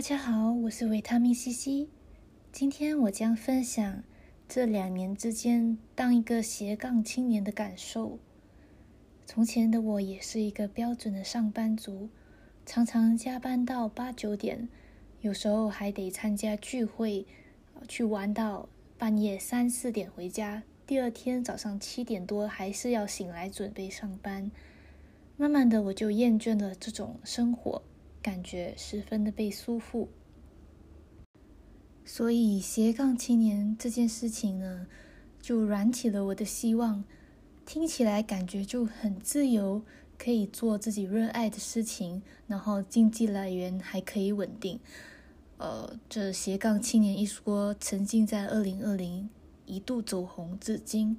大家好，我是维他命西西。今天我将分享这两年之间当一个斜杠青年的感受。从前的我也是一个标准的上班族，常常加班到八九点，有时候还得参加聚会，去玩到半夜三四点回家。第二天早上七点多还是要醒来准备上班。慢慢的，我就厌倦了这种生活。感觉十分的被束缚，所以斜杠青年这件事情呢，就燃起了我的希望。听起来感觉就很自由，可以做自己热爱的事情，然后经济来源还可以稳定。呃，这斜杠青年一说，曾经在二零二零一度走红至今，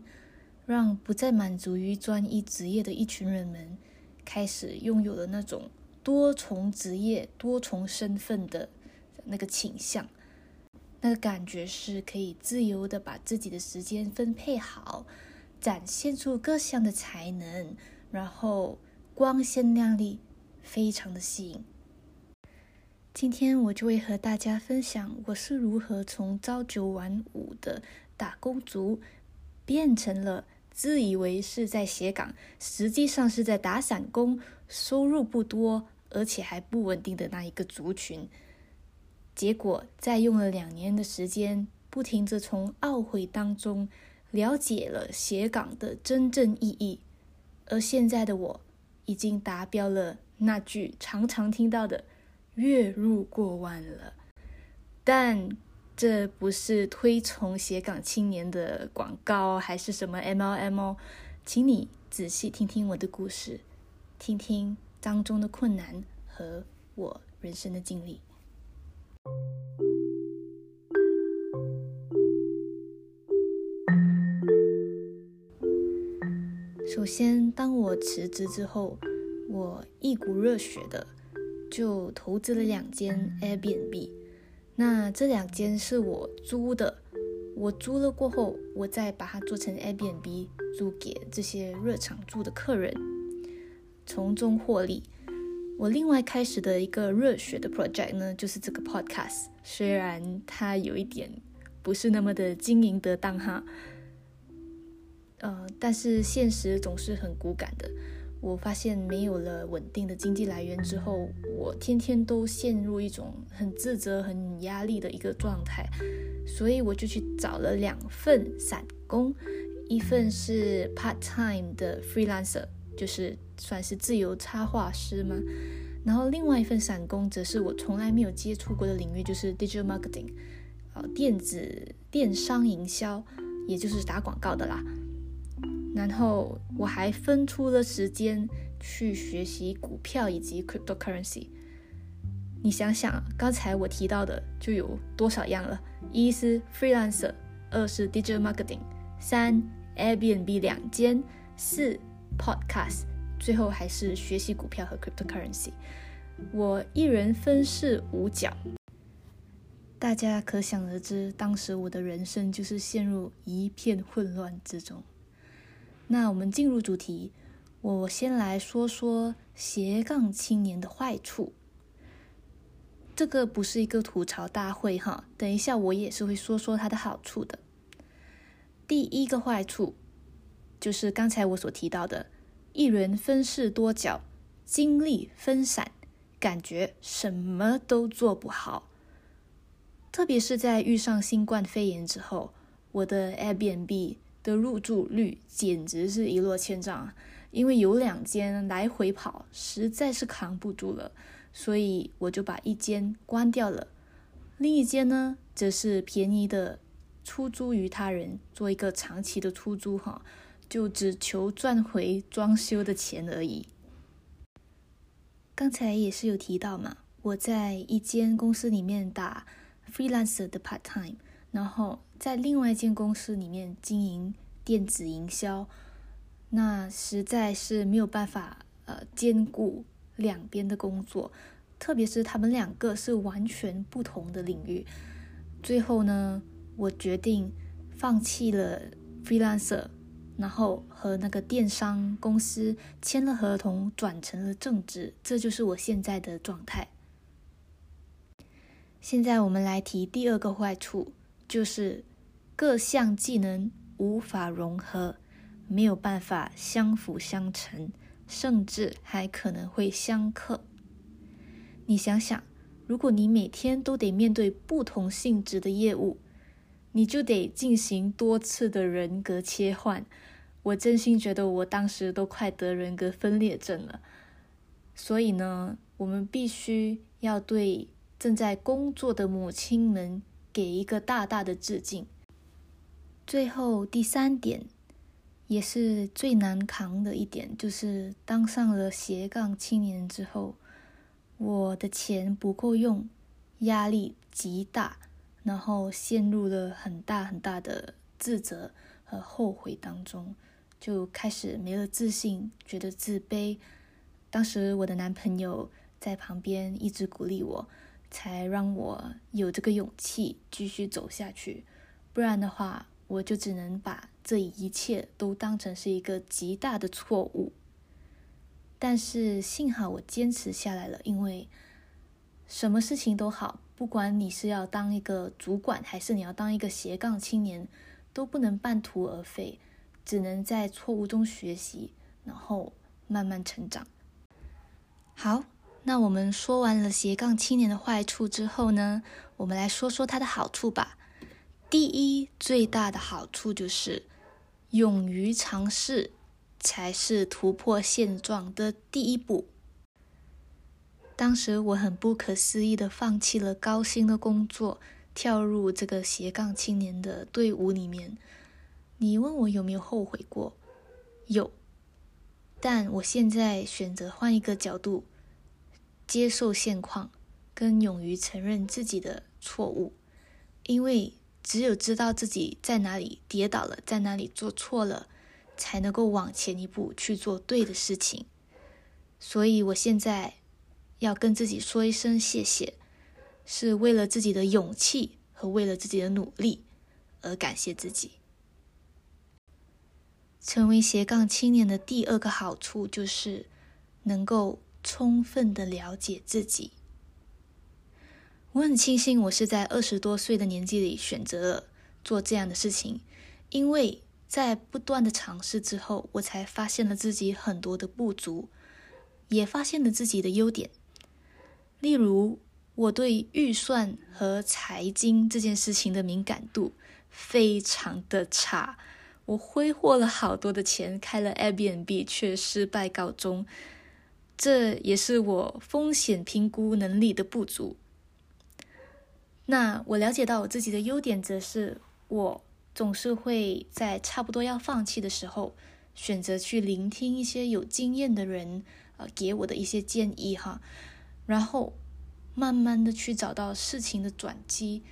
让不再满足于专一职业的一群人们，开始拥有了那种。多重职业、多重身份的那个倾向，那个感觉是可以自由的把自己的时间分配好，展现出各项的才能，然后光鲜亮丽，非常的吸引。今天我就会和大家分享我是如何从朝九晚五的打工族，变成了自以为是在写稿，实际上是在打散工，收入不多。而且还不稳定的那一个族群，结果在用了两年的时间，不停地从懊悔当中了解了写稿的真正意义，而现在的我已经达标了那句常常听到的“月入过万”了。但这不是推崇斜杠青年的广告，还是什么 MLM 哦，请你仔细听听我的故事，听听。当中的困难和我人生的经历。首先，当我辞职之后，我一股热血的就投资了两间 Airbnb。那这两间是我租的，我租了过后，我再把它做成 Airbnb 租给这些热场住的客人。从中获利。我另外开始的一个热血的 project 呢，就是这个 podcast。虽然它有一点不是那么的经营得当哈，呃，但是现实总是很骨感的。我发现没有了稳定的经济来源之后，我天天都陷入一种很自责、很压力的一个状态，所以我就去找了两份散工，一份是 part time 的 freelancer。就是算是自由插画师吗？然后另外一份散工则是我从来没有接触过的领域，就是 digital marketing，呃，电子电商营销，也就是打广告的啦。然后我还分出了时间去学习股票以及 cryptocurrency。你想想，刚才我提到的就有多少样了？一是 freelancer，二是 digital marketing，三 Airbnb 两间，四。Podcast，最后还是学习股票和 cryptocurrency。我一人分饰五角，大家可想而知，当时我的人生就是陷入一片混乱之中。那我们进入主题，我先来说说斜杠青年的坏处。这个不是一个吐槽大会哈，等一下我也是会说说它的好处的。第一个坏处。就是刚才我所提到的，一人分饰多角，精力分散，感觉什么都做不好。特别是在遇上新冠肺炎之后，我的 Airbnb 的入住率简直是一落千丈，因为有两间来回跑，实在是扛不住了，所以我就把一间关掉了，另一间呢，则是便宜的出租于他人，做一个长期的出租哈。就只求赚回装修的钱而已。刚才也是有提到嘛，我在一间公司里面打 freelancer 的 part time，然后在另外一间公司里面经营电子营销，那实在是没有办法呃兼顾两边的工作，特别是他们两个是完全不同的领域。最后呢，我决定放弃了 freelancer。然后和那个电商公司签了合同，转成了正职，这就是我现在的状态。现在我们来提第二个坏处，就是各项技能无法融合，没有办法相辅相成，甚至还可能会相克。你想想，如果你每天都得面对不同性质的业务，你就得进行多次的人格切换。我真心觉得我当时都快得人格分裂症了。所以呢，我们必须要对正在工作的母亲们给一个大大的致敬。最后第三点，也是最难扛的一点，就是当上了斜杠青年之后，我的钱不够用，压力极大。然后陷入了很大很大的自责和后悔当中，就开始没了自信，觉得自卑。当时我的男朋友在旁边一直鼓励我，才让我有这个勇气继续走下去。不然的话，我就只能把这一切都当成是一个极大的错误。但是幸好我坚持下来了，因为什么事情都好。不管你是要当一个主管，还是你要当一个斜杠青年，都不能半途而废，只能在错误中学习，然后慢慢成长。好，那我们说完了斜杠青年的坏处之后呢，我们来说说它的好处吧。第一，最大的好处就是勇于尝试才是突破现状的第一步。当时我很不可思议的放弃了高薪的工作，跳入这个斜杠青年的队伍里面。你问我有没有后悔过？有，但我现在选择换一个角度，接受现况，跟勇于承认自己的错误。因为只有知道自己在哪里跌倒了，在哪里做错了，才能够往前一步去做对的事情。所以我现在。要跟自己说一声谢谢，是为了自己的勇气和为了自己的努力而感谢自己。成为斜杠青年的第二个好处就是能够充分的了解自己。我很庆幸我是在二十多岁的年纪里选择了做这样的事情，因为在不断的尝试之后，我才发现了自己很多的不足，也发现了自己的优点。例如，我对预算和财经这件事情的敏感度非常的差，我挥霍了好多的钱开了 Airbnb，却失败告终，这也是我风险评估能力的不足。那我了解到我自己的优点，则是我总是会在差不多要放弃的时候，选择去聆听一些有经验的人呃给我的一些建议哈。然后，慢慢的去找到事情的转机，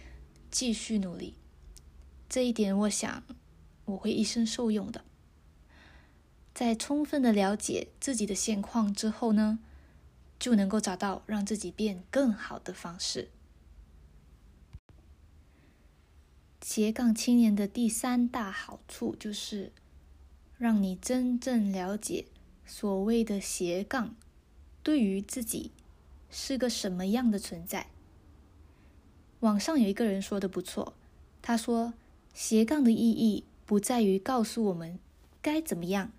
继续努力。这一点，我想我会一生受用的。在充分的了解自己的现况之后呢，就能够找到让自己变更好的方式。斜杠青年的第三大好处就是，让你真正了解所谓的斜杠对于自己。是个什么样的存在？网上有一个人说的不错，他说斜杠的意义不在于告诉我们该怎么样，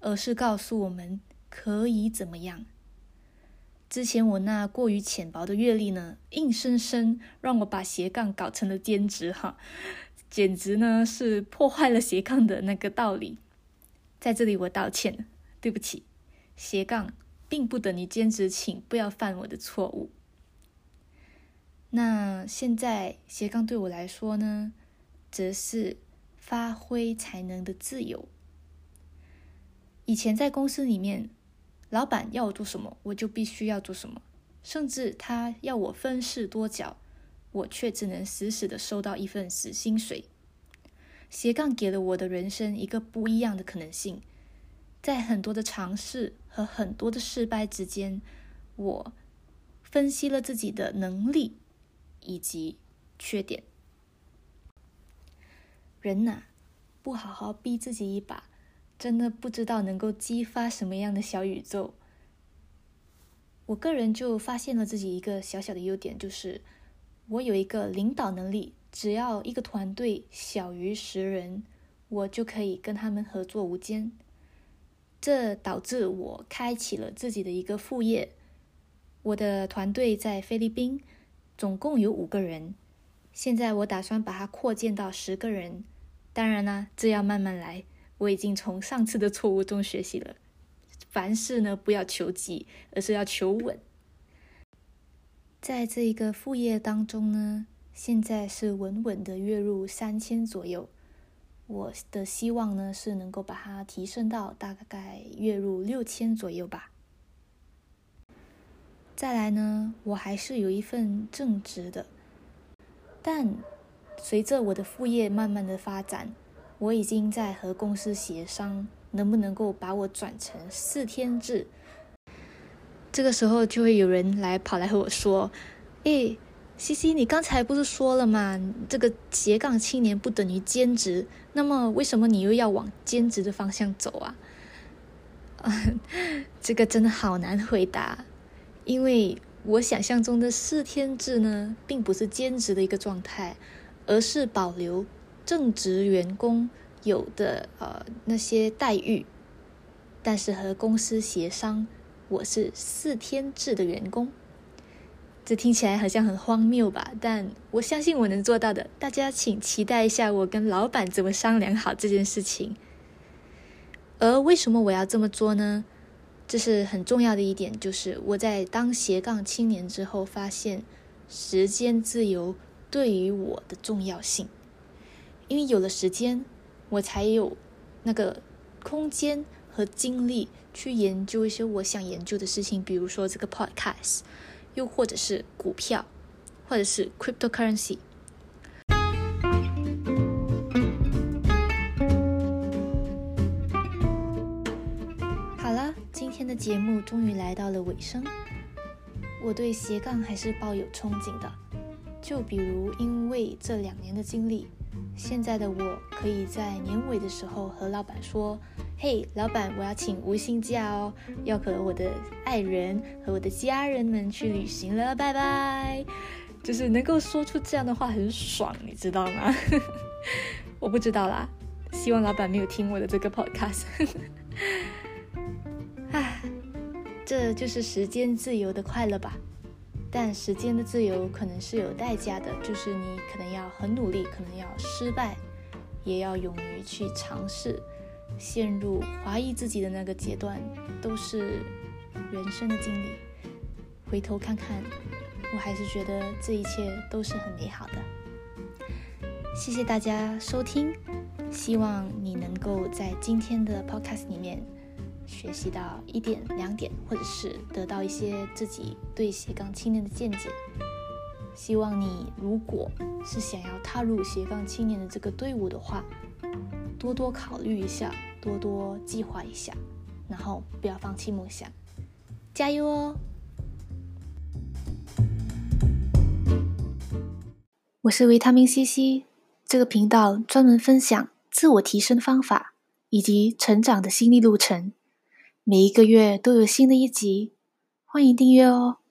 而是告诉我们可以怎么样。之前我那过于浅薄的阅历呢，硬生生让我把斜杠搞成了兼职哈，简直呢是破坏了斜杠的那个道理。在这里我道歉，对不起，斜杠。并不等于兼职，请不要犯我的错误。那现在斜杠对我来说呢，则是发挥才能的自由。以前在公司里面，老板要我做什么，我就必须要做什么，甚至他要我分饰多角，我却只能死死的收到一份死薪水。斜杠给了我的人生一个不一样的可能性。在很多的尝试和很多的失败之间，我分析了自己的能力以及缺点。人呐，不好好逼自己一把，真的不知道能够激发什么样的小宇宙。我个人就发现了自己一个小小的优点，就是我有一个领导能力，只要一个团队小于十人，我就可以跟他们合作无间。这导致我开启了自己的一个副业。我的团队在菲律宾，总共有五个人。现在我打算把它扩建到十个人。当然啦，这要慢慢来。我已经从上次的错误中学习了，凡事呢不要求急，而是要求稳。在这一个副业当中呢，现在是稳稳的月入三千左右。我的希望呢是能够把它提升到大概月入六千左右吧。再来呢，我还是有一份正职的，但随着我的副业慢慢的发展，我已经在和公司协商，能不能够把我转成四天制。这个时候就会有人来跑来和我说：“诶。西西，你刚才不是说了吗？这个斜杠青年不等于兼职，那么为什么你又要往兼职的方向走啊？这个真的好难回答，因为我想象中的四天制呢，并不是兼职的一个状态，而是保留正职员工有的呃那些待遇，但是和公司协商，我是四天制的员工。这听起来好像很荒谬吧？但我相信我能做到的。大家请期待一下我跟老板怎么商量好这件事情。而为什么我要这么做呢？这是很重要的一点，就是我在当斜杠青年之后，发现时间自由对于我的重要性。因为有了时间，我才有那个空间和精力去研究一些我想研究的事情，比如说这个 podcast。又或者是股票，或者是 cryptocurrency。好了，今天的节目终于来到了尾声。我对斜杠还是抱有憧憬的，就比如因为这两年的经历。现在的我可以在年尾的时候和老板说：“嘿，老板，我要请无薪假哦，要和我的爱人和我的家人们去旅行了，拜拜。”就是能够说出这样的话很爽，你知道吗？我不知道啦，希望老板没有听我的这个 podcast。唉，这就是时间自由的快乐吧。但时间的自由可能是有代价的，就是你可能要很努力，可能要失败，也要勇于去尝试。陷入怀疑自己的那个阶段，都是人生的经历。回头看看，我还是觉得这一切都是很美好的。谢谢大家收听，希望你能够在今天的 podcast 里面。学习到一点两点，或者是得到一些自己对斜杠青年的见解。希望你如果是想要踏入斜杠青年的这个队伍的话，多多考虑一下，多多计划一下，然后不要放弃梦想，加油哦！我是维他命西西这个频道专门分享自我提升方法以及成长的心历路程。每一个月都有新的一集，欢迎订阅哦。